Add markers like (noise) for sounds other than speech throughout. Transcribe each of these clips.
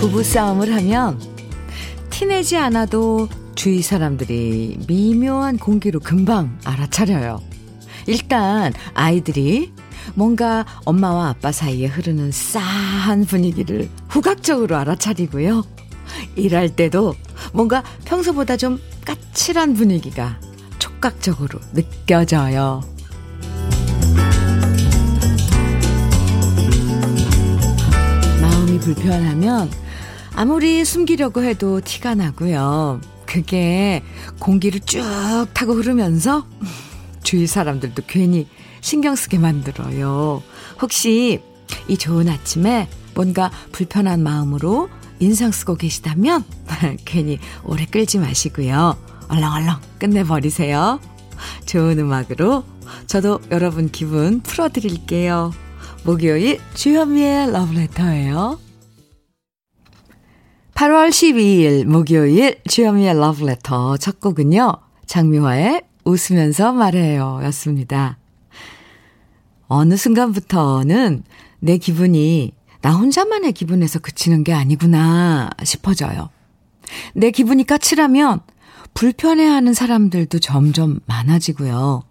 부부싸움을 하면 티내지 않아도 주위 사람들이 미묘한 공기로 금방 알아차려요. 일단 아이들이 뭔가 엄마와 아빠 사이에 흐르는 싸한 분위기를 후각적으로 알아차리고요. 일할 때도 뭔가 평소보다 좀 까칠한 분위기가 촉각적으로 느껴져요. 마음이 불편하면 아무리 숨기려고 해도 티가 나고요. 그게 공기를 쭉 타고 흐르면서 주위 사람들도 괜히 신경 쓰게 만들어요. 혹시 이 좋은 아침에 뭔가 불편한 마음으로 인상 쓰고 계시다면 (laughs) 괜히 오래 끌지 마시고요. 얼렁얼렁 끝내버리세요. 좋은 음악으로 저도 여러분 기분 풀어드릴게요. 목요일 주현미의 러브레터예요. 8월 12일 목요일 주현미의 러브레터 첫 곡은요. 장미화의 웃으면서 말해요 였습니다. 어느 순간부터는 내 기분이 나 혼자만의 기분에서 그치는 게 아니구나 싶어져요. 내 기분이 까칠하면 불편해하는 사람들도 점점 많아지고요.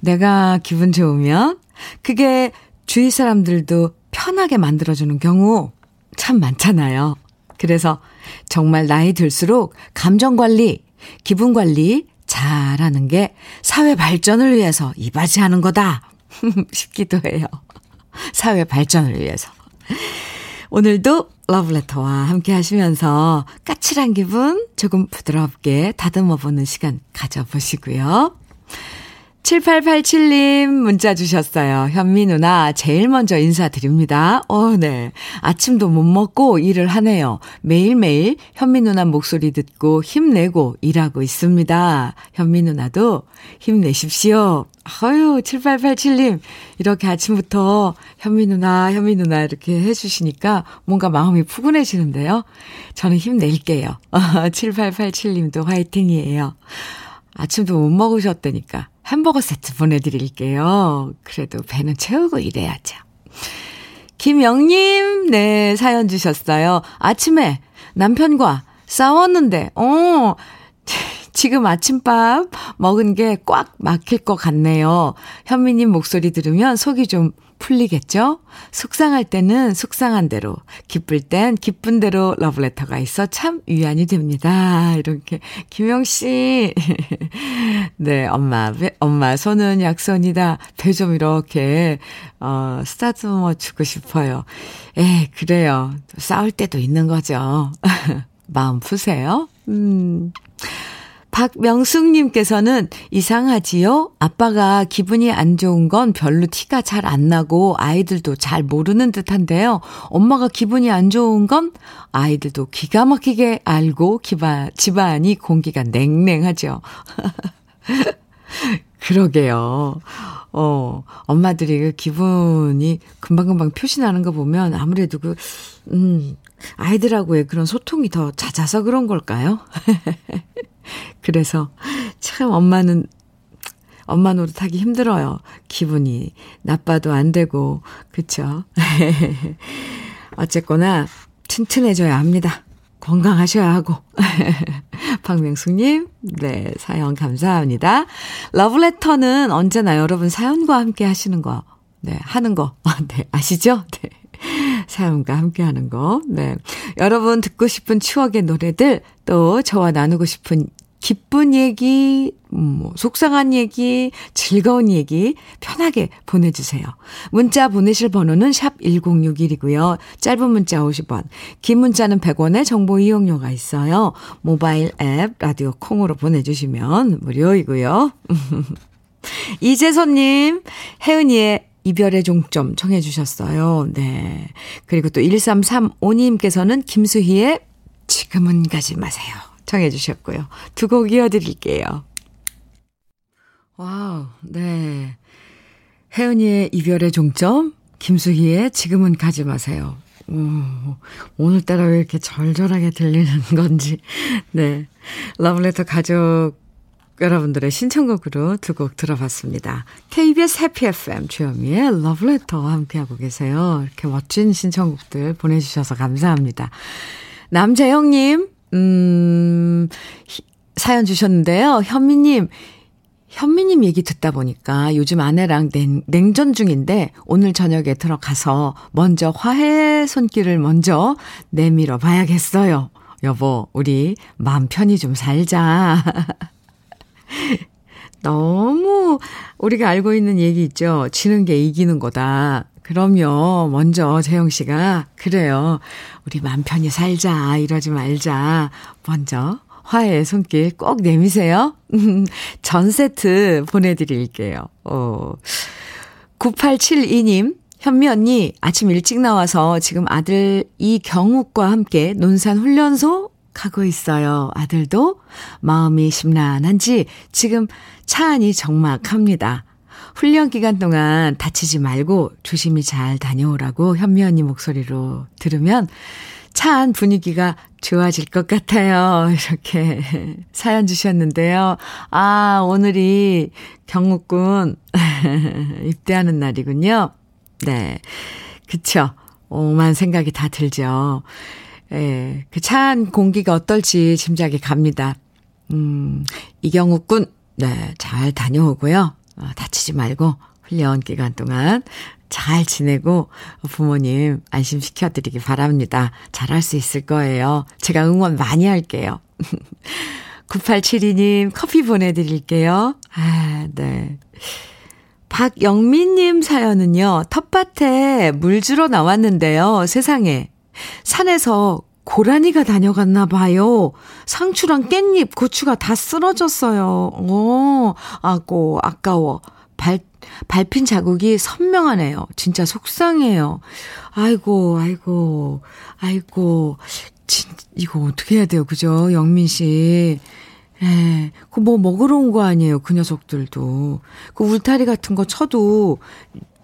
내가 기분 좋으면 그게 주위 사람들도 편하게 만들어주는 경우 참 많잖아요. 그래서 정말 나이 들수록 감정 관리, 기분 관리 잘하는 게 사회 발전을 위해서 이바지하는 거다 (laughs) 싶기도 해요. 사회 발전을 위해서. 오늘도 러브레터와 함께 하시면서 까칠한 기분 조금 부드럽게 다듬어 보는 시간 가져보시고요. 7887님 문자 주셨어요. 현미 누나 제일 먼저 인사드립니다. 어, 네. 아침도 못 먹고 일을 하네요. 매일매일 현미 누나 목소리 듣고 힘내고 일하고 있습니다. 현미 누나도 힘내십시오. 아유, 7887님. 이렇게 아침부터 현미 누나, 현미 누나 이렇게 해주시니까 뭔가 마음이 푸근해지는데요. 저는 힘낼게요. (laughs) 7887님도 화이팅이에요. 아침도 못 먹으셨다니까. 햄버거 세트 보내드릴게요. 그래도 배는 채우고 이래야죠. 김영님, 네, 사연 주셨어요. 아침에 남편과 싸웠는데, 어, 지금 아침밥 먹은 게 꽉 막힐 것 같네요. 현미님 목소리 들으면 속이 좀 풀리겠죠? 속상할 때는 속상한 대로, 기쁠 땐 기쁜 대로 러브레터가 있어 참 위안이 됩니다. 이렇게. 김영씨. (laughs) 네, 엄마, 엄마, 손은 약손이다. 배 좀 이렇게, 어, 쓰다듬어 주고 싶어요. 에, 그래요. 싸울 때도 있는 거죠. (laughs) 마음 푸세요. 음. 박명숙님께서는 이상하지요? 아빠가 기분이 안 좋은 건 별로 티가 잘 안 나고 아이들도 잘 모르는 듯 한데요. 엄마가 기분이 안 좋은 건 아이들도 기가 막히게 알고 기바, 집안이 공기가 냉랭하죠. (laughs) 그러게요. 어, 엄마들이 그 기분이 금방금방 표시나는 거 보면 아무래도 그, 음, 아이들하고의 그런 소통이 더 잦아서 그런 걸까요? (laughs) (laughs) 그래서 참 엄마는 엄마 노릇하기 힘들어요. 기분이 나빠도 안 되고 그쵸? (laughs) 어쨌거나 튼튼해져야 합니다. 건강하셔야 하고. (laughs) 박명숙님, 네, 사연 감사합니다. 러브레터는 언제나 여러분 사연과 함께 하시는 거, 네, 하는 거, 네, 아시죠? 네. 사연과 함께 하는 거, 네. 여러분 듣고 싶은 추억의 노래들, 또 저와 나누고 싶은 기쁜 얘기, 뭐, 속상한 얘기, 즐거운 얘기 편하게 보내주세요. 문자 보내실 번호는 샵 1061이고요. 짧은 문자 50원, 긴 문자는 100원의 정보 이용료가 있어요. 모바일 앱, 라디오 콩으로 보내주시면 무료이고요. (laughs) 이재선님, 혜은이의 이별의 종점 청해 주셨어요. 네. 그리고 또 1335님께서는 김수희의 지금은 가지 마세요. 청해 주셨고요. 두 곡 이어드릴게요. 와우, 네. 혜은이의 이별의 종점, 김수희의 지금은 가지 마세요. 오, 오늘따라 왜 이렇게 절절하게 들리는 건지. 네. 러브레터 가족 여러분들의 신청곡으로 두 곡 들어봤습니다. KBS 해피 FM 주현미의 러브레터와 함께하고 계세요. 이렇게 멋진 신청곡들 보내주셔서 감사합니다. 남재영님, 음, 사연 주셨는데요. 현미님, 현미님 얘기 듣다 보니까 요즘 아내랑 냉, 냉전 중인데 오늘 저녁에 들어가서 먼저 화해 손길을 먼저 내밀어 봐야겠어요. 여보, 우리 마음 편히 좀 살자. (laughs) 너무 우리가 알고 있는 얘기 있죠. 지는 게 이기는 거다. 그럼요. 먼저 재영 씨가 그래요. 우리 맘 편히 살자. 이러지 말자. 먼저 화해의 손길 꼭 내미세요. (laughs) 전 세트 보내드릴게요. 어. 9872님, 현미 언니, 아침 일찍 나와서 지금 아들 이경욱과 함께 논산 훈련소 가고 있어요. 아들도 마음이 심란한지 지금 차 안이 적막합니다. 훈련 기간 동안 다치지 말고 조심히 잘 다녀오라고 현미 언니 목소리로 들으면 차안 분위기가 좋아질 것 같아요. (laughs) 이렇게 사연 주셨는데요. 아, 오늘이 경욱군 (laughs) 입대하는 날이군요. 네. 그쵸. 오만 생각이 다 들죠. 예, 그 차한 공기가 어떨지 짐작이 갑니다. 음, 이경욱 군, 네, 잘 다녀오고요. 어, 다치지 말고 훈련 기간 동안 잘 지내고 부모님 안심시켜 드리기 바랍니다. 잘할 수 있을 거예요. 제가 응원 많이 할게요. (laughs) 9872님 커피 보내드릴게요. 아, 네. 박영민님 사연은요, 텃밭에 물 주러 나왔는데요, 세상에. 산에서 고라니가 다녀갔나 봐요. 상추랑 깻잎, 고추가 다 쓰러졌어요. 어, 아고, 아까워. 발, 밟힌 자국이 선명하네요. 진짜 속상해요. 아이고, 아이고, 아이고. 진, 이거 어떻게 해야 돼요? 그죠? 영민 씨. 예, 그 뭐 먹으러 온 거 아니에요. 그 녀석들도. 그 울타리 같은 거 쳐도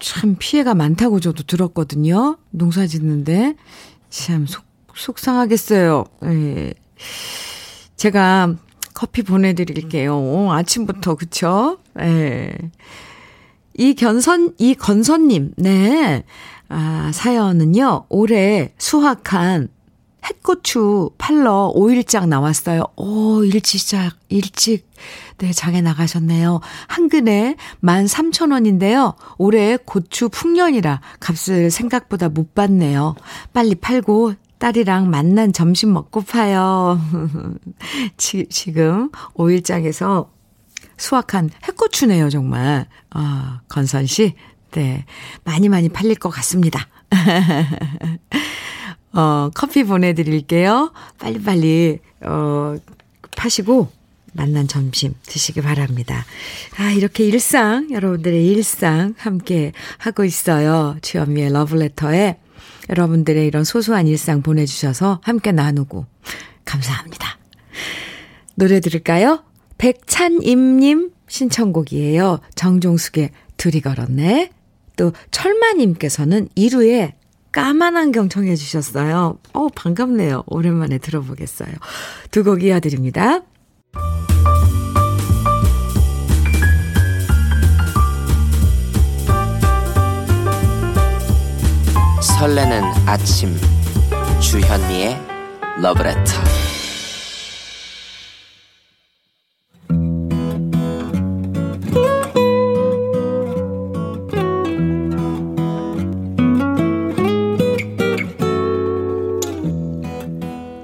참 피해가 많다고 저도 들었거든요. 농사 짓는데. 참 속, 속상하겠어요. 예. 제가 커피 보내드릴게요. 오, 아침부터, 그쵸? 예. 이 견선, 이 건선님, 네. 아, 사연은요, 올해 수확한 햇고추 팔러 5일장 나왔어요. 오, 일찍 시작, 일찍, 네, 장에 나가셨네요. 한 근에 13,000원인데요. 올해 고추 풍년이라 값을 생각보다 못 받네요. 빨리 팔고 딸이랑 만난 점심 먹고 파요. (laughs) 지, 지금 5일장에서 수확한 햇고추네요, 정말. 아, 건선 씨. 네. 많이 많이 팔릴 것 같습니다. (laughs) 어, 커피 보내드릴게요. 빨리빨리, 어, 파시고, 만난 점심 드시기 바랍니다. 아, 이렇게 일상, 여러분들의 일상 함께 하고 있어요. 주현미의 러브레터에 여러분들의 이런 소소한 일상 보내주셔서 함께 나누고 감사합니다. 노래 들을까요? 백찬임님 신청곡이에요. 정종숙의 둘이 걸었네. 또 철마님께서는 이루의 까만 안경 청해 주셨어요. 어, 반갑네요. 오랜만에 들어보겠어요. 두 곡 이어드립니다. 설레는 아침 주현미의 러브레터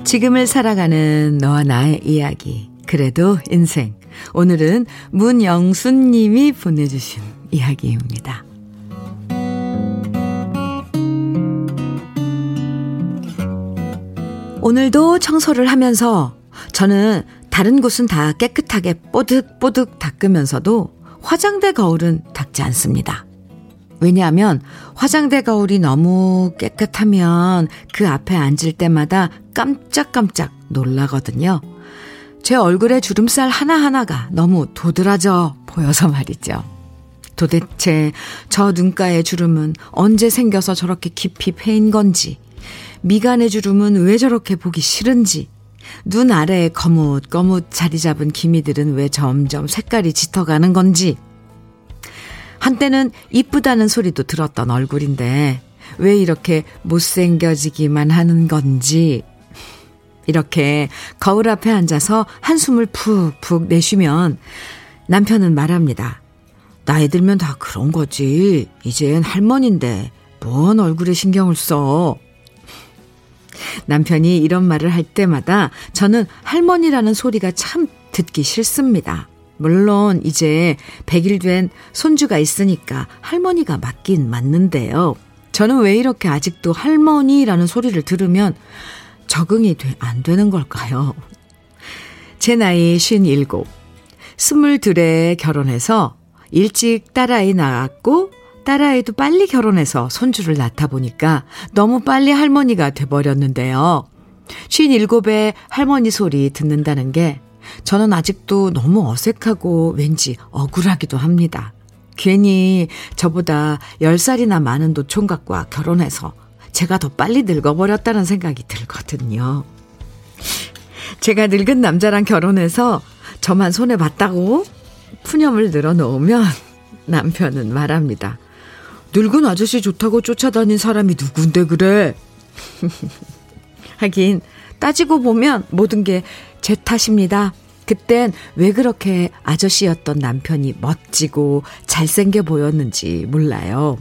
지금을 살아가는 너와 나의 이야기. 그래도 인생. 오늘은 문영순 님이 보내주신 이야기입니다. 오늘도 청소를 하면서 저는 다른 곳은 다 깨끗하게 뽀득뽀득 닦으면서도 화장대 거울은 닦지 않습니다. 왜냐하면 화장대 거울이 너무 깨끗하면 그 앞에 앉을 때마다 깜짝깜짝 놀라거든요. 제 얼굴에 주름살 하나하나가 너무 도드라져 보여서 말이죠. 도대체 저 눈가의 주름은 언제 생겨서 저렇게 깊이 패인 건지, 미간의 주름은 왜 저렇게 보기 싫은지, 눈 아래에 거뭇거뭇 자리 잡은 기미들은 왜 점점 색깔이 짙어가는 건지, 한때는 이쁘다는 소리도 들었던 얼굴인데, 왜 이렇게 못생겨지기만 하는 건지, 이렇게 거울 앞에 앉아서 한숨을 푹푹 내쉬면 남편은 말합니다. 나이 들면 다 그런 거지. 이젠 할머니인데 뭔 얼굴에 신경을 써. 남편이 이런 말을 할 때마다 저는 할머니라는 소리가 참 듣기 싫습니다. 물론 이제 100일 된 손주가 있으니까 할머니가 맞긴 맞는데요. 저는 왜 이렇게 아직도 할머니라는 소리를 들으면 적응이 돼, 안 되는 걸까요? 제 나이 57, 22에 결혼해서 일찍 딸아이 낳았고 딸아이도 빨리 결혼해서 손주를 낳다 보니까 너무 빨리 할머니가 돼버렸는데요. 57에 할머니 소리 듣는다는 게 저는 아직도 너무 어색하고 왠지 억울하기도 합니다. 괜히 저보다 10살이나 많은 노총각과 결혼해서 제가 더 빨리 늙어버렸다는 생각이 들거든요. 제가 늙은 남자랑 결혼해서 저만 손해봤다고 푸념을 늘어놓으면 남편은 말합니다. 늙은 아저씨 좋다고 쫓아다닌 사람이 누군데 그래? (laughs) 하긴 따지고 보면 모든 게 제 탓입니다. 그땐 왜 그렇게 아저씨였던 남편이 멋지고 잘생겨 보였는지 몰라요.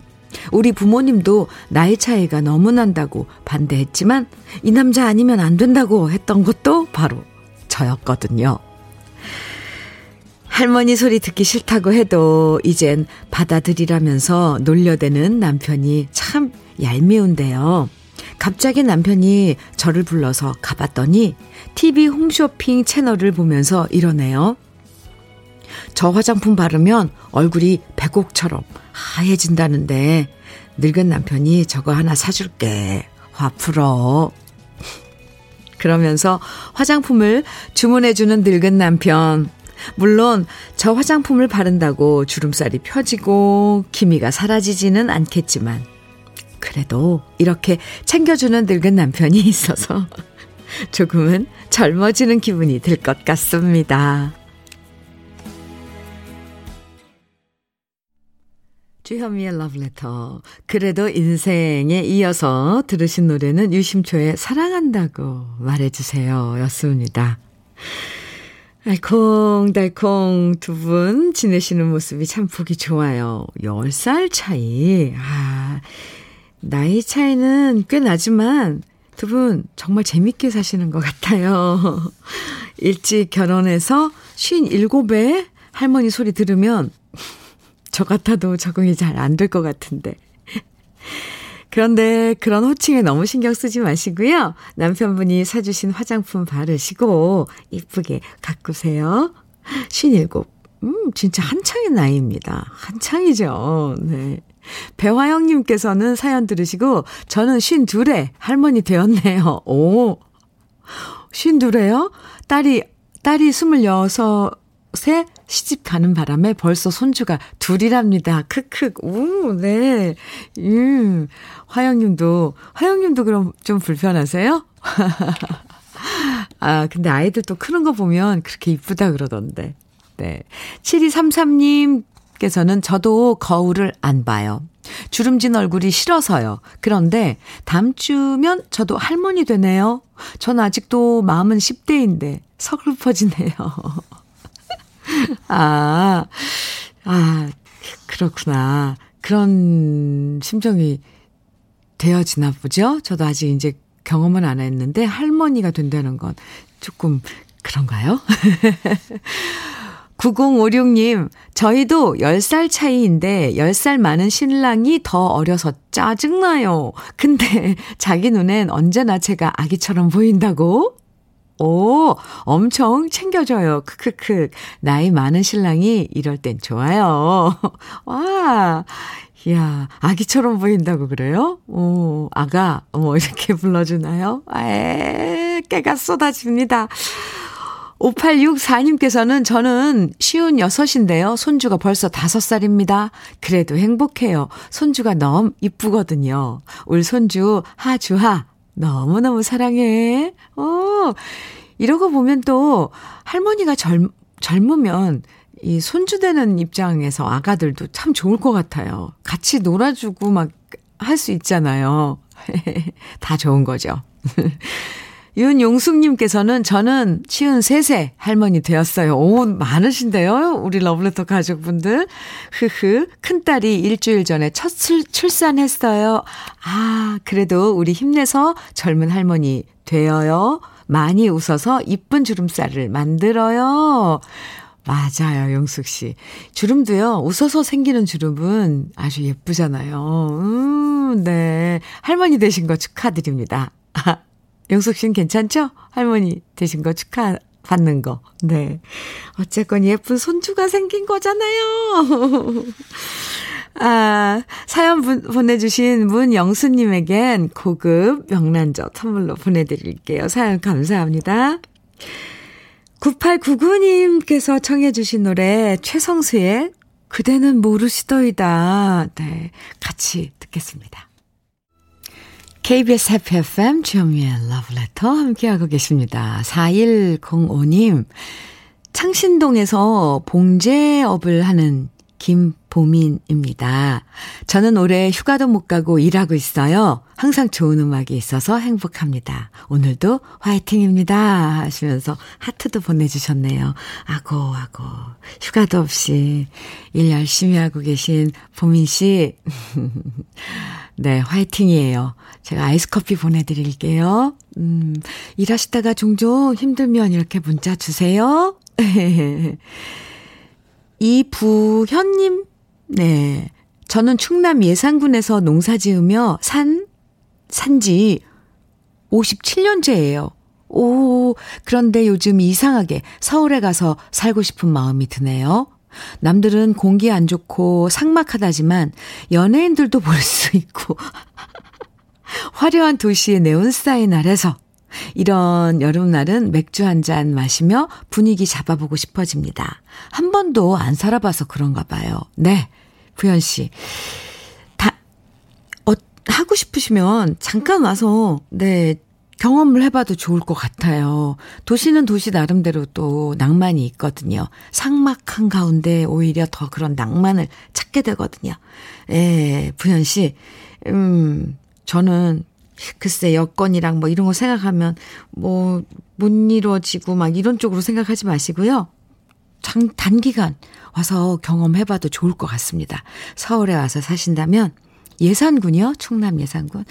우리 부모님도 나이 차이가 너무 난다고 반대했지만 이 남자 아니면 안 된다고 했던 것도 바로 저였거든요. 할머니 소리 듣기 싫다고 해도 이젠 받아들이라면서 놀려대는 남편이 참 얄미운데요. 갑자기 남편이 저를 불러서 가봤더니 TV 홈쇼핑 채널을 보면서 이러네요. 저 화장품 바르면 얼굴이 백옥처럼 하얘진다는데 늙은 남편이 저거 하나 사줄게. 화 풀어. 그러면서 화장품을 주문해주는 늙은 남편. 물론 저 화장품을 바른다고 주름살이 펴지고 기미가 사라지지는 않겠지만 그래도 이렇게 챙겨주는 늙은 남편이 있어서 (laughs) 조금은 젊어지는 기분이 들 것 같습니다. 주현미의 러브레터. 그래도 인생에 이어서 들으신 노래는 유심초의 사랑한다고 말해주세요. 였습니다. 알콩달콩 두 분 지내시는 모습이 참 보기 좋아요. 10살 차이. 아, 나이 차이는 꽤 나지만 두 분 정말 재밌게 사시는 것 같아요. (laughs) 일찍 결혼해서 57에 할머니 소리 들으면 저 같아도 적응이 잘 안 될 것 같은데. 그런데 그런 호칭에 너무 신경 쓰지 마시고요. 남편분이 사주신 화장품 바르시고 이쁘게 가꾸세요. 57. 음, 진짜 한창의 나이입니다. 한창이죠. 네. 배화영님께서는 사연 들으시고 저는 52에 할머니 되었네요. 오. 52에요? 딸이, 딸이 26에 시집 가는 바람에 벌써 손주가 둘이랍니다. 크크. 우, 네. 음. 화영 님도, 화영 님도 그럼 좀 불편하세요? (laughs) 아, 근데 아이들 또 크는 거 보면 그렇게 이쁘다 그러던데. 네. 7233님 께서는 저도 거울을 안 봐요. 주름진 얼굴이 싫어서요. 그런데 다음 주면 저도 할머니 되네요. 전 아직도 마음은 10대인데 서글퍼지네요. (laughs) (laughs) 아, 아, 그렇구나. 그런 심정이 되어지나 보죠? 저도 아직 이제 경험은 안 했는데 할머니가 된다는 건 조금 그런가요? (laughs) 9056님, 저희도 10살 차이인데 10살 많은 신랑이 더 어려서 짜증나요. 근데 (laughs) 자기 눈엔 언제나 제가 아기처럼 보인다고? 오, 엄청 챙겨줘요. 크크크. 나이 많은 신랑이 이럴 땐 좋아요. (laughs) 와, 이야, 아기처럼 보인다고 그래요? 오, 아가, 뭐, 이렇게 불러주나요? 에, 깨가 쏟아집니다. 5864님께서는 저는 쉬운 여섯인데요. 손주가 벌써 다섯 살입니다. 그래도 행복해요. 손주가 너무 이쁘거든요. 울 손주 하주하 너무너무 사랑해. 어, 이러고 보면 또 할머니가 젊, 젊으면 이 손주 되는 입장에서 아가들도 참 좋을 것 같아요. 같이 놀아주고 막 할 수 있잖아요. (laughs) 다 좋은 거죠. (laughs) 윤용숙님께서는 저는 쉬운 세세 할머니 되었어요. 오, 많으신데요? 우리 러블레터 가족분들. 흐흐. 큰딸이 일주일 전에 첫 출, 출산했어요. 아, 그래도 우리 힘내서 젊은 할머니 되어요. 많이 웃어서 이쁜 주름살을 만들어요. 맞아요, 용숙 씨. 주름도요, 웃어서 생기는 주름은 아주 예쁘잖아요. 음, 네. 할머니 되신 거 축하드립니다. (laughs) 영숙 씨는 괜찮죠? 할머니 되신 거 축하 받는 거. 네. 어쨌건 예쁜 손주가 생긴 거잖아요. (laughs) 아, 사연 분, 보내주신 문영수님에겐 고급 명란젓 선물로 보내드릴게요. 사연 감사합니다. 9899님께서 청해주신 노래 최성수의 그대는 모르시더이다. 네. 같이 듣겠습니다. KBS 해피 FM 주현미의 러브레터 함께하고 계십니다. 4105님, 창신동에서 봉제업을 하는 김보민입니다. 저는 올해 휴가도 못 가고 일하고 있어요. 항상 좋은 음악이 있어서 행복합니다. 오늘도 화이팅입니다. 하시면서 하트도 보내주셨네요. 아고, 아고. 휴가도 없이 일 열심히 하고 계신 보민 씨. (laughs) 네, 화이팅이에요. 제가 아이스 커피 보내드릴게요. 음, 일하시다가 종종 힘들면 이렇게 문자 주세요. (laughs) 이부현님, 네. 저는 충남 예산군에서 농사 지으며 산, 산지 57년째예요. 오, 그런데 요즘 이상하게 서울에 가서 살고 싶은 마음이 드네요. 남들은 공기 안 좋고 삭막하다지만 연예인들도 (laughs) 볼 수 있고 화려한 도시의 네온사인 아래서 이런 여름날은 맥주 한 잔 마시며 분위기 잡아보고 싶어집니다. 한 번도 안 살아봐서 그런가 봐요. 네. 부현 씨. 다, 어, 하고 싶으시면 잠깐 와서, 네, 경험을 해봐도 좋을 것 같아요. 도시는 도시 나름대로 또 낭만이 있거든요. 상막한 가운데 오히려 더 그런 낭만을 찾게 되거든요. 예, 부현 씨. 음, 저는 글쎄 여건이랑 뭐 이런 거 생각하면 뭐 못 이루어지고 막 이런 쪽으로 생각하지 마시고요. 장, 단기간 와서 경험해봐도 좋을 것 같습니다. 서울에 와서 사신다면 예산군이요. 충남 예산군.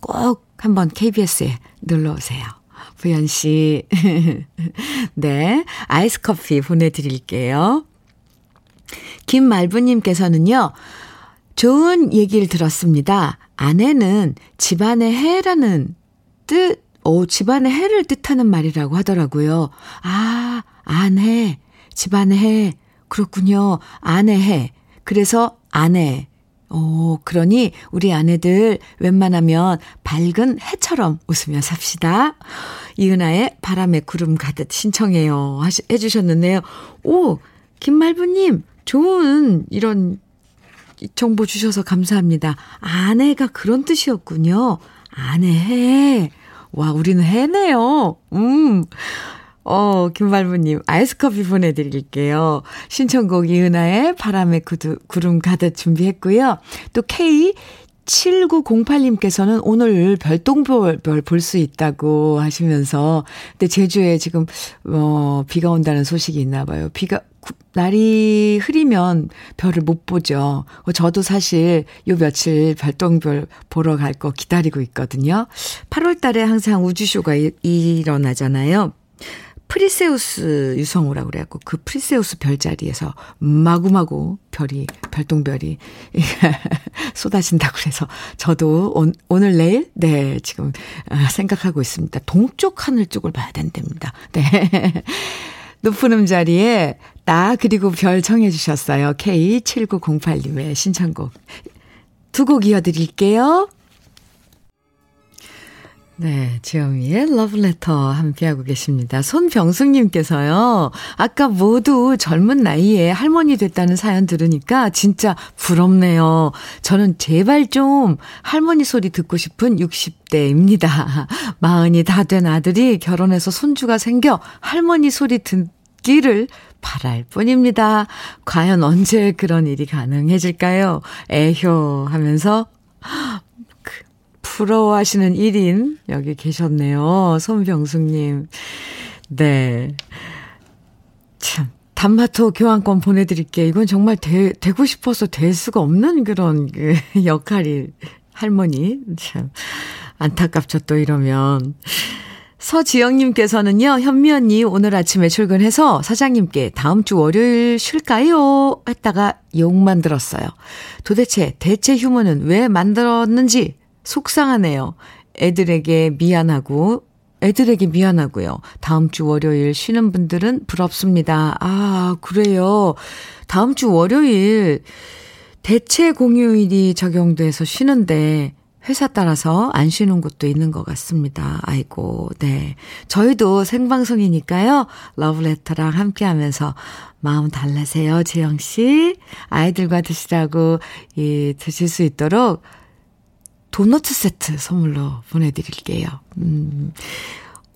꼭 한번 KBS에 놀러 오세요. 부연 씨. (laughs) 네. 아이스 커피 보내드릴게요. 김말부님께서는요. 좋은 얘기를 들었습니다. 아내는 집안의 해라는 뜻, 오, 집안의 해를 뜻하는 말이라고 하더라고요. 아, 아내, 집안의 해. 그렇군요. 아내 해. 그래서 아내. 오, 그러니 우리 아내들 웬만하면 밝은 해처럼 웃으며 삽시다. 이은아의 바람에 구름 가듯 신청해요. 하시, 해주셨는데요. 오, 김말부님, 좋은 이런 정보 주셔서 감사합니다. 아내가 그런 뜻이었군요. 아내 해. 와, 우리는 해네요. 음. 어, 김발부님, 아이스 커피 보내드릴게요. 신청곡 이은아의 바람에 구두, 구름 가득 준비했고요. 또 K 7908님께서는 오늘 별똥별 볼 수 있다고 하시면서, 근데 제주에 지금, 어, 비가 온다는 소식이 있나 봐요. 비가, 날이 흐리면 별을 못 보죠. 저도 사실 요 며칠 별똥별 보러 갈 거 기다리고 있거든요. 8월 달에 항상 우주쇼가 이, 일어나잖아요. 프리세우스 유성우라고 그래갖고 그 프리세우스 별자리에서 마구마구 별이, 별똥별이 (laughs) 쏟아진다고 그래서 저도 온, 오늘 내일, 네, 지금 아, 생각하고 있습니다. 동쪽 하늘 쪽을 봐야 된답니다. 네. (laughs) 높은 음자리에 나 그리고 별 청해 주셨어요. K7908님의 신청곡. 두 곡 이어드릴게요. 네, 지영이의 러브레터 함께하고 계십니다. 손병숙님께서요, 아까 모두 젊은 나이에 할머니 됐다는 사연 들으니까 진짜 부럽네요. 저는 제발 좀 할머니 소리 듣고 싶은 60대입니다. (laughs) 마흔이 다 된 아들이 결혼해서 손주가 생겨 할머니 소리 듣기를 바랄 뿐입니다. 과연 언제 그런 일이 가능해질까요? 에효 하면서 부러워하시는 1인 여기 계셨네요. 손병숙님. 네. 참. 단마토 교환권 보내드릴게요. 이건 정말 되, 되고 싶어서 될 수가 없는 그런 그 (laughs) 역할이 할머니. 참. 안타깝죠, 또 이러면. 서지영님께서는요, 현미 언니 오늘 아침에 출근해서 사장님께 다음 주 월요일 쉴까요? 했다가 욕만 들었어요. 도대체 대체 휴무는 왜 만들었는지 속상하네요. 애들에게 미안하고, 애들에게 미안하고요. 다음 주 월요일 쉬는 분들은 부럽습니다. 아, 그래요. 다음 주 월요일 대체 공휴일이 적용돼서 쉬는데, 회사 따라서 안 쉬는 곳도 있는 것 같습니다. 아이고, 네. 저희도 생방송이니까요. 러브레터랑 함께 하면서 마음 달래세요, 지영씨. 아이들과 드시라고, 예, 드실 수 있도록 도너츠 세트 선물로 보내드릴게요. 음.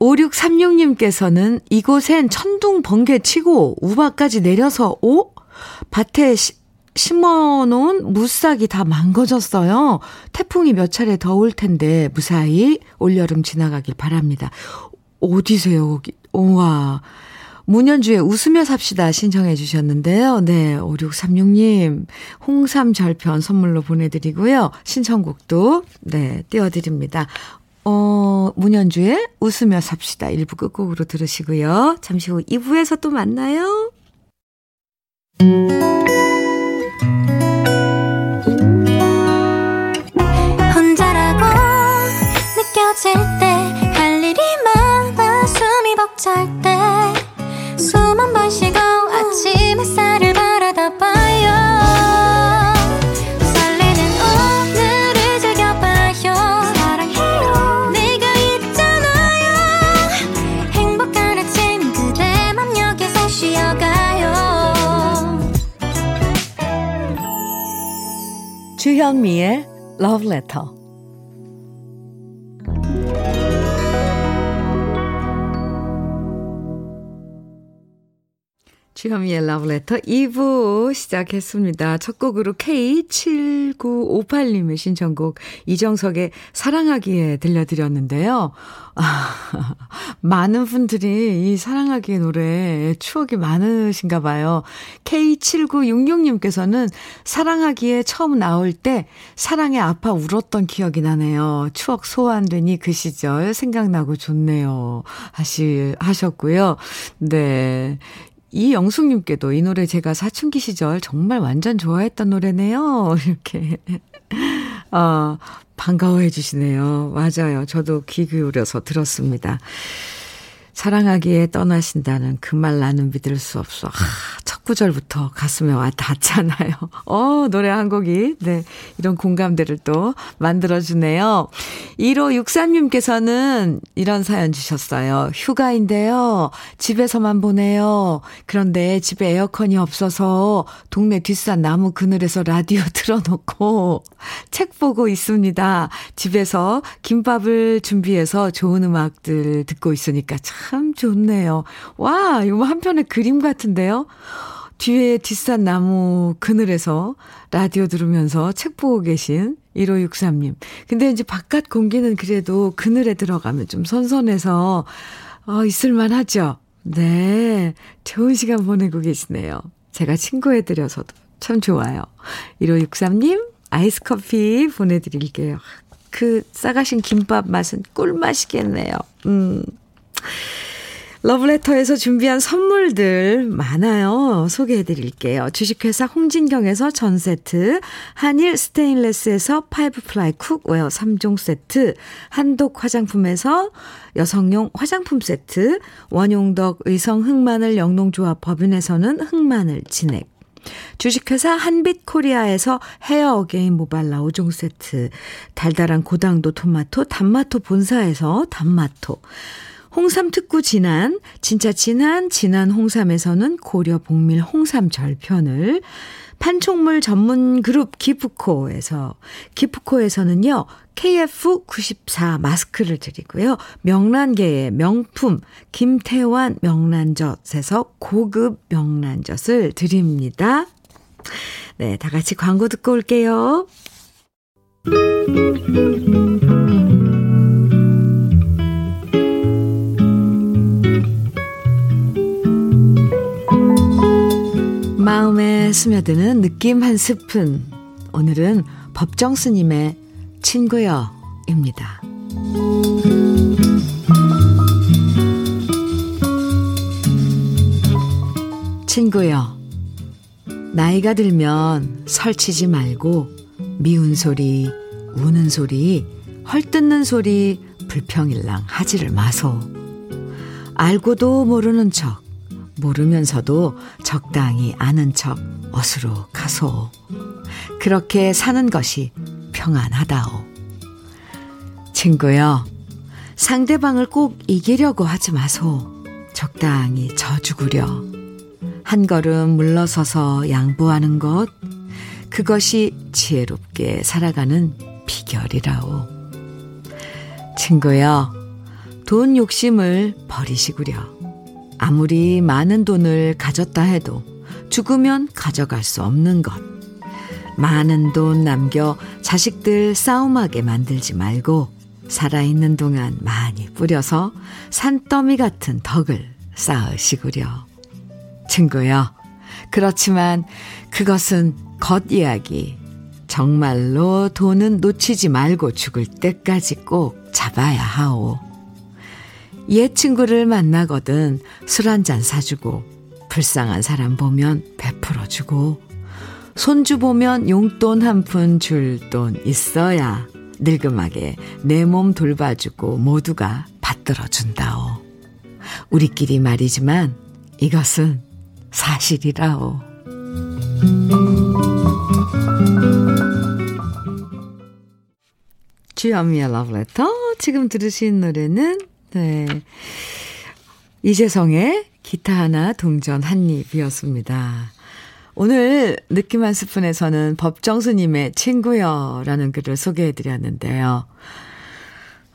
5636님께서는 이곳엔 천둥, 번개 치고 우박까지 내려서, 오? 밭에 시, 심어놓은 무싹이 다 망가졌어요. 태풍이 몇 차례 더 올 텐데 무사히 올여름 지나가길 바랍니다. 어디세요? 우와. 문현주의 웃으며 삽시다 신청해 주셨는데요. 네, 5636님 홍삼 절편 선물로 보내드리고요. 신청곡도 네 띄워드립니다. 어, 문현주의 웃으며 삽시다 1부 끝곡으로 들으시고요. 잠시 후 2부에서 또 만나요. 혼자라고 느껴질 때 할 일이 많아 숨이 벅찰 때 주현미의 Love Letter 주현미의 러브레터 2부 시작했습니다. 첫 곡으로 K7958님의 신청곡 이정석의 사랑하기에 들려드렸는데요. 아, (laughs) 많은 분들이 이 사랑하기의 노래에 추억이 많으신가 봐요. K7966님께서는 사랑하기에 처음 나올 때 사랑에 아파 울었던 기억이 나네요. 추억 소환되니 그 시절 생각나고 좋네요. 하시, 하셨고요. 네. 이영숙님께도 이 노래 제가 사춘기 시절 정말 완전 좋아했던 노래네요. (laughs) 이렇게. 어, 반가워해 주시네요. 맞아요. 저도 귀 기울여서 들었습니다. 사랑하기에 떠나신다는 그 말 나는 믿을 수 없어. 아, 첫 구절부터 가슴에 와 닿잖아요. (laughs) 어, 노래 한 곡이, 네, 이런 공감대를 또 만들어주네요. 1563님께서는 이런 사연 주셨어요. 휴가인데요. 집에서만 보내요. 그런데 집에 에어컨이 없어서 동네 뒷산 나무 그늘에서 라디오 (laughs) 틀어놓고 책 보고 있습니다. 집에서 김밥을 준비해서 좋은 음악들 듣고 있으니까 참 좋네요. 와, 이거 한편의 그림 같은데요? 뒤에 뒷산 나무 그늘에서 라디오 들으면서 책 보고 계신 1563님. 근데 이제 바깥 공기는 그래도 그늘에 들어가면 좀 선선해서, 어, 있을만 하죠? 네. 좋은 시간 보내고 계시네요. 제가 친구해드려서도 참 좋아요. 1563님, 아이스 커피 보내드릴게요. 그 싸가신 김밥 맛은 꿀맛이겠네요. 음. 러브레터에서 준비한 선물들 많아요. 소개해 드릴게요. 주식회사 홍진경에서 전 세트, 한일 스테인레스에서 five ply cookware 3종 세트, 한독 화장품에서 여성용 화장품 세트, 원용덕 의성 흑마늘 영농조합 법인에서는 흑마늘 진액, 주식회사 한빛코리아에서 헤어 어게인 모발라 5종 세트, 달달한 고당도 토마토, 단마토 본사에서 단마토, 홍삼 특구 진한, 진짜 진한, 진한 홍삼에서는 고려 복밀 홍삼 절편을, 판촉물 전문 그룹 기프코에서, 기프코에서는요, KF94 마스크를 드리고요. 명란계의 명품, 김태환 명란젓에서 고급 명란젓을 드립니다. 네, 다 같이 광고 듣고 올게요. 마음에 스며드는 느낌 한 스푼. 오늘은 법정 스님의 친구여 입니다. 친구여, 나이가 들면 설치지 말고 미운 소리, 우는 소리, 헐뜯는 소리, 불평일랑 하지를 마소. 알고도 모르는 척, 모르면서도 적당히 아는 척 어수로 가소. 그렇게 사는 것이 평안하다오. 친구여, 상대방을 꼭 이기려고 하지 마소. 적당히 져주구려. 한 걸음 물러서서 양보하는 것, 그것이 지혜롭게 살아가는 비결이라오. 친구여, 돈 욕심을 버리시구려. 아무리 많은 돈을 가졌다 해도 죽으면 가져갈 수 없는 것. 많은 돈 남겨 자식들 싸움하게 만들지 말고 살아있는 동안 많이 뿌려서 산더미 같은 덕을 쌓으시구려. 친구여, 그렇지만 그것은 겉이야기. 정말로 돈은 놓치지 말고 죽을 때까지 꼭 잡아야 하오. 옛 친구를 만나거든 술 한 잔 사주고, 불쌍한 사람 보면 베풀어 주고, 손주 보면 용돈 한 푼 줄 돈 있어야 늙음하게 내 몸 돌봐주고 모두가 받들어 준다오. 우리끼리 말이지만 이것은 사실이라오. 주현미의 러브레터. 지금 들으신 노래는, 네. 이재성의 기타 하나 동전 한 입이었습니다. 오늘 느낌 한 스푼에서는 법정스님의 친구여라는 글을 소개해 드렸는데요.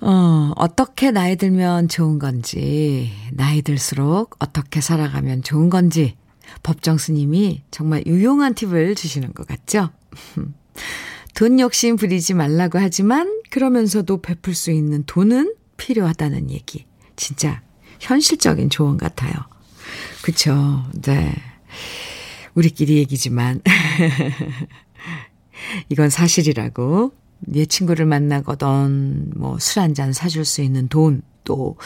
어, 어떻게 나이 들면 좋은 건지, 나이 들수록 어떻게 살아가면 좋은 건지, 법정 스님이 정말 유용한 팁을 주시는 것 같죠? (laughs) 돈 욕심 부리지 말라고 하지만 그러면서도 베풀 수 있는 돈은 필요하다는 얘기. 진짜 현실적인 조언 같아요. 그쵸? 네. 우리끼리 얘기지만 (laughs) 이건 사실이라고 예 친구를 만나거든 뭐 술 한 잔 사줄 수 있는 돈 또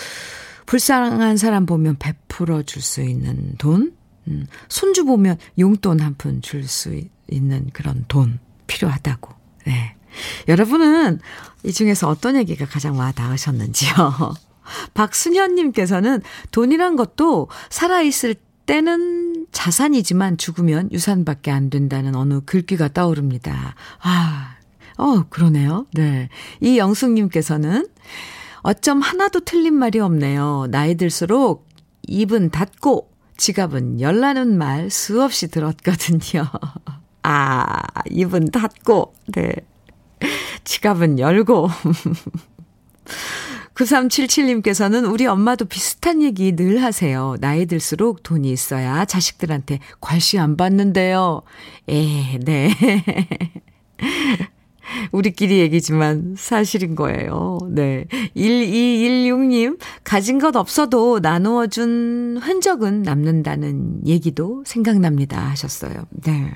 불쌍한 사람 보면 베풀어 줄 수 있는 돈 음, 손주 보면 용돈 한 푼 줄 수 있는 그런 돈 필요하다고. 네. 여러분은 이 중에서 어떤 얘기가 가장 와 닿으셨는지요? (laughs) 박순현님께서는 돈이란 것도 살아있을 때는 자산이지만 죽으면 유산밖에 안 된다는 어느 글귀가 떠오릅니다. 아, 어, 그러네요. 네. 이 영숙님께서는 어쩜 하나도 틀린 말이 없네요. 나이 들수록 입은 닫고 지갑은 열라는 말 수없이 들었거든요. (laughs) 아, 입은 닫고, 네. (laughs) 지갑은 열고. (laughs) 9377님께서는 우리 엄마도 비슷한 얘기 늘 하세요. 나이 들수록 돈이 있어야 자식들한테 괄시 안 받는데요. 에, 네. (laughs) 우리끼리 얘기지만 사실인 거예요. 네. 1216님, 가진 것 없어도 나누어 준 흔적은 남는다는 얘기도 생각납니다. 하셨어요. 네.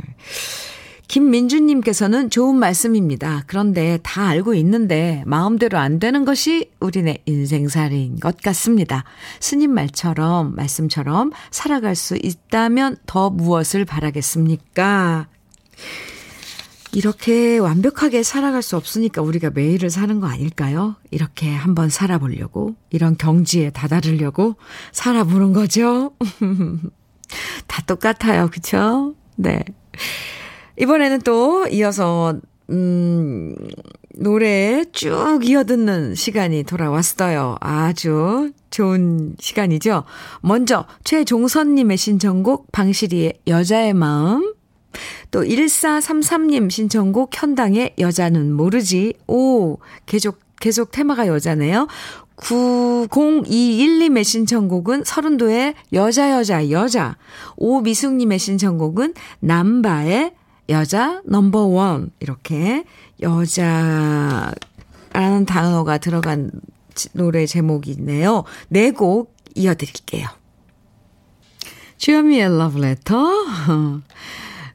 김민주님께서는 좋은 말씀입니다. 그런데 다 알고 있는데 마음대로 안 되는 것이 우리네 인생살이인 것 같습니다. 스님 말처럼, 말씀처럼 살아갈 수 있다면 더 무엇을 바라겠습니까? 이렇게 완벽하게 살아갈 수 없으니까 우리가 매일을 사는 거 아닐까요? 이렇게 한번 살아보려고, 이런 경지에 다다르려고 살아보는 거죠. (laughs) 다 똑같아요. 그쵸? 네. 이번에는 또 이어서, 음, 노래 쭉 이어 듣는 시간이 돌아왔어요. 아주 좋은 시간이죠. 먼저, 최종선님의 신청곡, 방시리의 여자의 마음. 또 1433님 신청곡 현당의 여자는 모르지. 오, 계속, 계속 테마가 여자네요. 9021님의 신청곡은 서른도의 여자 여자 여자. 오미숙님의 신청곡은 남바의 여자 넘버원. 이렇게 여자라는 단어가 들어간 노래 제목이네요. 네 곡 이어드릴게요. 주현미의 러브레터. (laughs)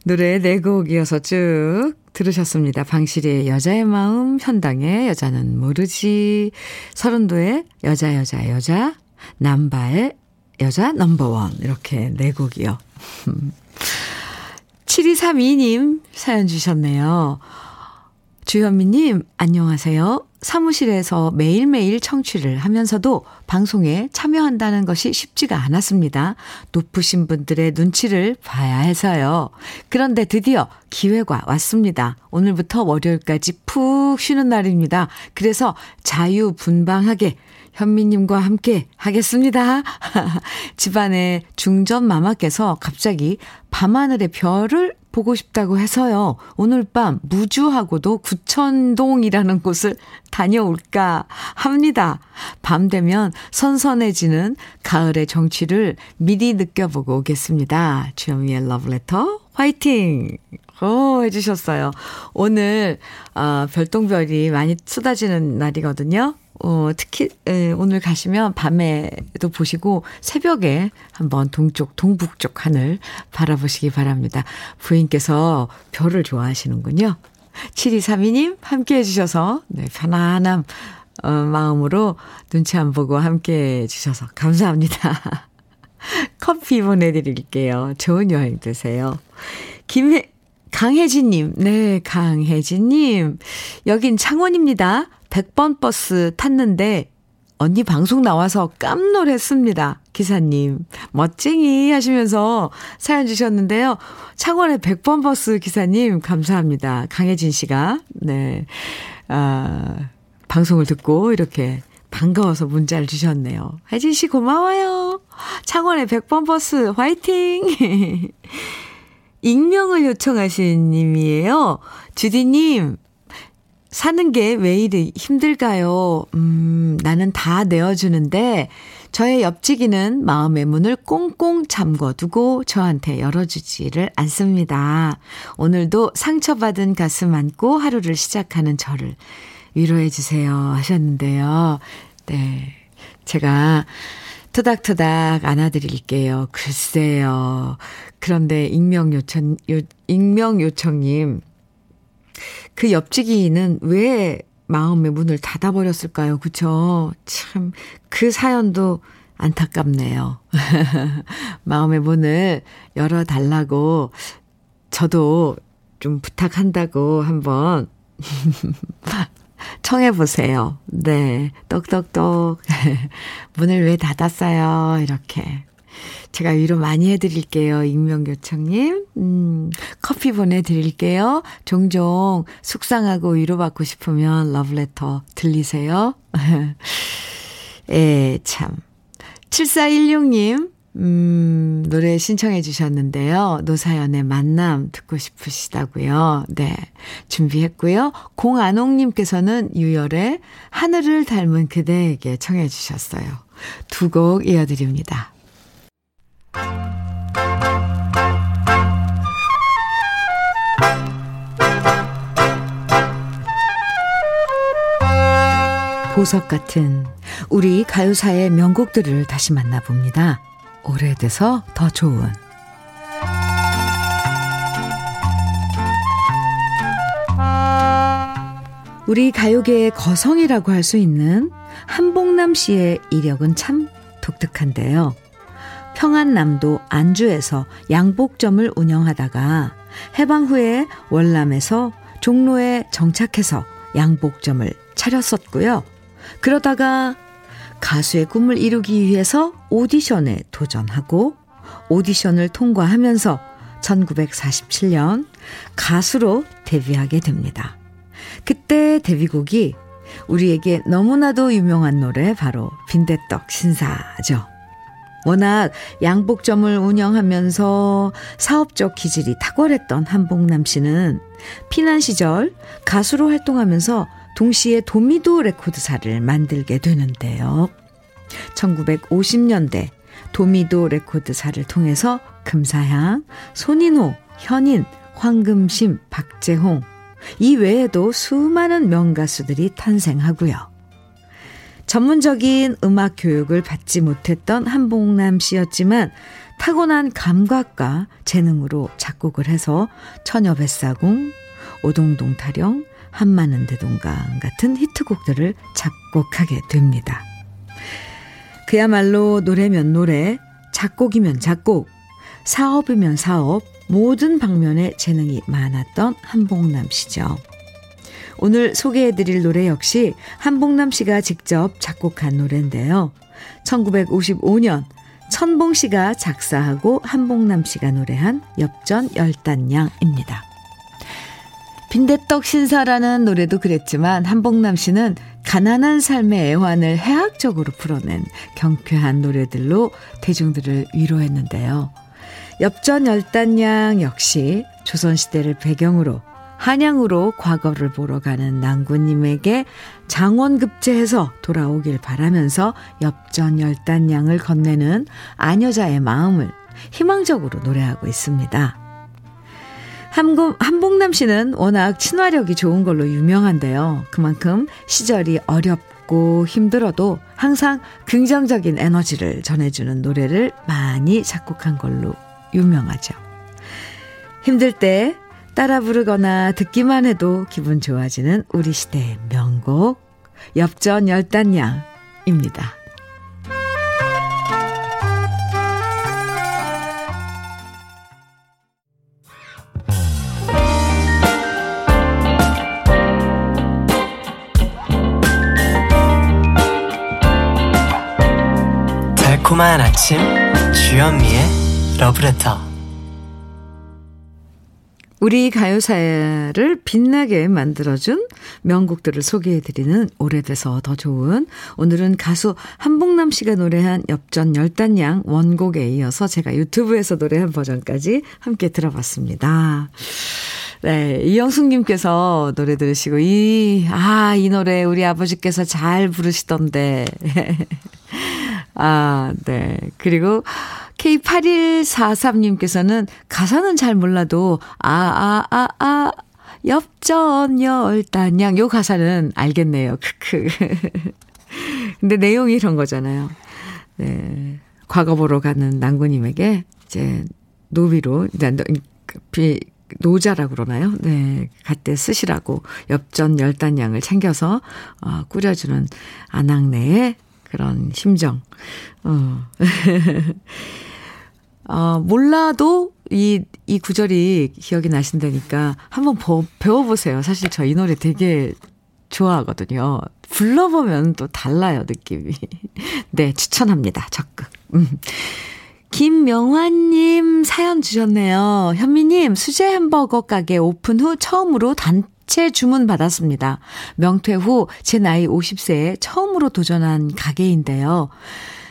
노래 네 곡 이어서 쭉 들으셨습니다. 방실의 여자의 마음, 현당의 여자는 모르지, 서른도의 여자, 여자, 여자, 남바의 여자 넘버원. 이렇게 네 곡이요. (laughs) 7232님 사연 주셨네요. 주현미님, 안녕하세요. 사무실에서 매일매일 청취를 하면서도 방송에 참여한다는 것이 쉽지가 않았습니다. 높으신 분들의 눈치를 봐야 해서요. 그런데 드디어 기회가 왔습니다. 오늘부터 월요일까지 푹 쉬는 날입니다. 그래서 자유분방하게 현미님과 함께 하겠습니다. (laughs) 집안의 중전 마마께서 갑자기 밤하늘의 별을 보고 싶다고 해서요. 오늘 밤 무주하고도 구천동이라는 곳을 다녀올까 합니다. 밤 되면 선선해지는 가을의 정취를 미리 느껴보고 오겠습니다. 주현미의 러브레터 화이팅! 오, 해주셨어요. 오늘, 어, 별똥별이 많이 쏟아지는 날이거든요. 어, 특히, 에, 오늘 가시면 밤에도 보시고 새벽에 한번 동쪽, 동북쪽 하늘 바라보시기 바랍니다. 부인께서 별을 좋아하시는군요. 7232님 함께 해주셔서, 네, 편안한, 어, 마음으로 눈치 안 보고 함께 해주셔서 감사합니다. (laughs) 커피 보내드릴게요. 좋은 여행 되세요. 김혜, 강혜진님, 네, 강혜진님. 여긴 창원입니다. 100번 버스 탔는데 언니 방송 나와서 깜놀했습니다. 기사님. 멋쟁이 하시면서 사연 주셨는데요. 창원의 100번 버스 기사님, 감사합니다. 강혜진 씨가, 네, 아, 방송을 듣고 이렇게 반가워서 문자를 주셨네요. 혜진 씨 고마워요. 창원의 100번 버스 화이팅! (laughs) 익명을 요청하신 님이에요. 주디님, 사는 게 왜 이리 힘들까요? 음, 나는 다 내어주는데, 저의 옆지기는 마음의 문을 꽁꽁 잠궈두고 저한테 열어주지를 않습니다. 오늘도 상처받은 가슴 안고 하루를 시작하는 저를 위로해주세요. 하셨는데요. 네. 제가 토닥토닥 안아드릴게요. 글쎄요. 그런데 익명 요청, 요, 익명 요청님. 그 옆지기는 왜 마음의 문을 닫아버렸을까요? 그쵸? 참, 그 사연도 안타깝네요. (laughs) 마음의 문을 열어달라고 저도 좀 부탁한다고 한번 (laughs) 청해보세요. 네. 똑똑똑. (laughs) 문을 왜 닫았어요? 이렇게. 제가 위로 많이 해드릴게요. 익명요청님. 음, 커피 보내드릴게요. 종종 속상하고 위로받고 싶으면 러브레터 들리세요. (laughs) 예, 참. 7416님, 음, 노래 신청해 주셨는데요. 노사연의 만남 듣고 싶으시다고요. 네. 준비했고요. 공안옥님께서는 유열의 하늘을 닮은 그대에게 청해 주셨어요. 두 곡 이어드립니다. 보석 같은 우리 가요사의 명곡들을 다시 만나봅니다. 오래돼서 더 좋은 우리 가요계의 거성이라고 할 수 있는 한복남 씨의 이력은 참 독특한데요. 평안남도 안주에서 양복점을 운영하다가 해방 후에 월남에서 종로에 정착해서 양복점을 차렸었고요. 그러다가 가수의 꿈을 이루기 위해서 오디션에 도전하고 오디션을 통과하면서 1947년 가수로 데뷔하게 됩니다. 그때 데뷔곡이 우리에게 너무나도 유명한 노래 바로 빈대떡 신사죠. 워낙 양복점을 운영하면서 사업적 기질이 탁월했던 한복남 씨는 피난 시절 가수로 활동하면서 동시에 도미도 레코드사를 만들게 되는데요. 1950년대 도미도 레코드사를 통해서 금사향, 손인호, 현인, 황금심, 박재홍 이 외에도 수많은 명가수들이 탄생하고요. 전문적인 음악 교육을 받지 못했던 한복남 씨였지만 타고난 감각과 재능으로 작곡을 해서 처녀뱃사공, 오동동 타령, 한마는 대동강 같은 히트곡들을 작곡하게 됩니다. 그야말로 노래면 노래, 작곡이면 작곡, 사업이면 사업, 모든 방면에 재능이 많았던 한복남 씨죠. 오늘 소개해드릴 노래 역시 한복남 씨가 직접 작곡한 노래인데요. 1955년 천봉 씨가 작사하고 한복남 씨가 노래한 엽전 열단양입니다. 빈대떡 신사라는 노래도 그랬지만 한복남 씨는 가난한 삶의 애환을 해학적으로 풀어낸 경쾌한 노래들로 대중들을 위로했는데요. 엽전 열단양 역시 조선시대를 배경으로 한양으로 과거를 보러 가는 낭구님에게 장원급제해서 돌아오길 바라면서 엽전열단양을 건네는 아녀자의 마음을 희망적으로 노래하고 있습니다. 한국, 한복남 씨는 워낙 친화력이 좋은 걸로 유명한데요. 그만큼 시절이 어렵고 힘들어도 항상 긍정적인 에너지를 전해주는 노래를 많이 작곡한 걸로 유명하죠. 힘들 때 따라 부르거나 듣기만 해도 기분 좋아지는 우리 시대의 명곡 엽전 열단양입니다. 달콤한 아침 주현미의 러브레터 우리 가요사를 빛나게 만들어준 명곡들을 소개해드리는 오래돼서 더 좋은 오늘은 가수 한복남 씨가 노래한 엽전 열단양 원곡에 이어서 제가 유튜브에서 노래한 버전까지 함께 들어봤습니다. 네, 이영숙님께서 노래 들으시고, 이, 아, 이 노래 우리 아버지께서 잘 부르시던데. (laughs) 아, 네. 그리고 K8143님께서는 가사는 잘 몰라도, 아, 아, 아, 아, 엽전 열단양. 요 가사는 알겠네요. 크크. (laughs) 근데 내용이 이런 거잖아요. 네. 과거 보러 가는 낭구님에게 이제 노비로, 비, 노자라 그러나요? 네. 갈때 쓰시라고 엽전 열단양을 챙겨서, 어, 꾸려주는 아낙네의 그런 심정. 어. (laughs) 어, 몰라도 이, 이 구절이 기억이 나신다니까 한번 버, 배워보세요. 사실 저 이 노래 되게 좋아하거든요. 불러보면 또 달라요, 느낌이. (laughs) 네, 추천합니다. 적극. 음. 김명환님 사연 주셨네요. 현미님, 수제 햄버거 가게 오픈 후 처음으로 단 체 주문 받았습니다. 명퇴 후 제 나이 50세에 처음으로 도전한 가게인데요.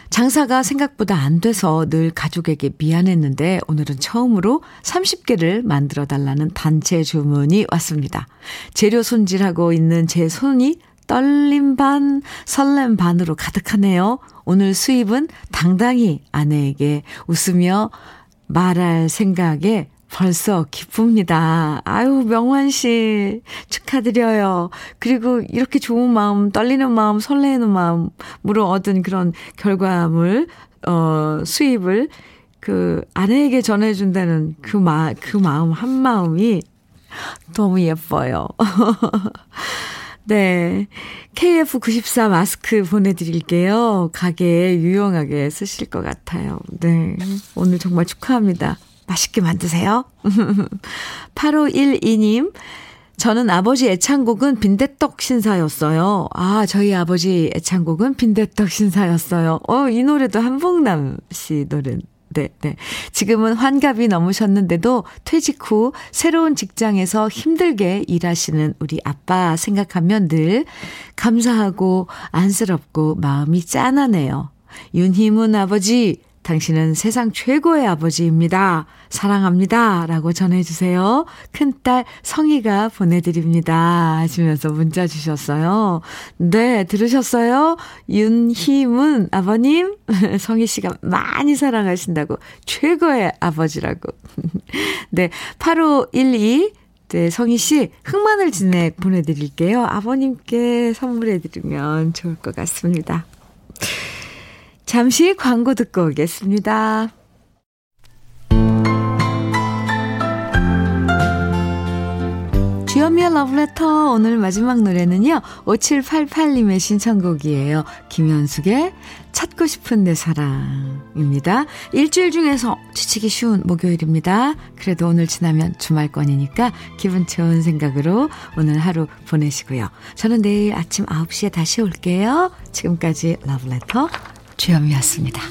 장사가 생각보다 안 돼서 늘 가족에게 미안했는데 오늘은 처음으로 30개를 만들어 달라는 단체 주문이 왔습니다. 재료 손질하고 있는 제 손이 떨림 반, 설렘 반으로 가득하네요. 오늘 수입은 당당히 아내에게 웃으며 말할 생각에 벌써 기쁩니다. 아유, 명환 씨, 축하드려요. 그리고 이렇게 좋은 마음, 떨리는 마음, 설레는 마음으로 얻은 그런 결과물, 어, 수입을 그 아내에게 전해준다는 그 마, 그 마음, 한 마음이 너무 예뻐요. (laughs) 네. KF94 마스크 보내드릴게요. 가게에 유용하게 쓰실 것 같아요. 네. 오늘 정말 축하합니다. 맛있게 만드세요. (laughs) 8512님, 저는 아버지 애창곡은 빈대떡 신사였어요. 아, 저희 아버지 애창곡은 빈대떡 신사였어요. 어, 이 노래도 한복남 씨 노래인데요. 네, 네. 지금은 환갑이 넘으셨는데도 퇴직 후 새로운 직장에서 힘들게 일하시는 우리 아빠 생각하면 늘 감사하고 안쓰럽고 마음이 짠하네요. 윤희문 아버지, 당신은 세상 최고의 아버지입니다. 사랑합니다. 라고 전해주세요. 큰딸 성희가 보내드립니다. 하시면서 문자 주셨어요. 네, 들으셨어요? 윤희문 아버님, (laughs) 성희 씨가 많이 사랑하신다고 최고의 아버지라고. (laughs) 네, 8512 네, 성희 씨, 흑마늘 진액 보내드릴게요. 아버님께 선물해드리면 좋을 것 같습니다. 잠시 광고 듣고 오겠습니다. 주연미의 러브레터 오늘 마지막 노래는요. 5788님의 신청곡이에요. 김현숙의 찾고 싶은 내 사랑입니다. 일주일 중에서 지치기 쉬운 목요일입니다. 그래도 오늘 지나면 주말권이니까 기분 좋은 생각으로 오늘 하루 보내시고요. 저는 내일 아침 9시에 다시 올게요. 지금까지 러브레터 주현미였습니다.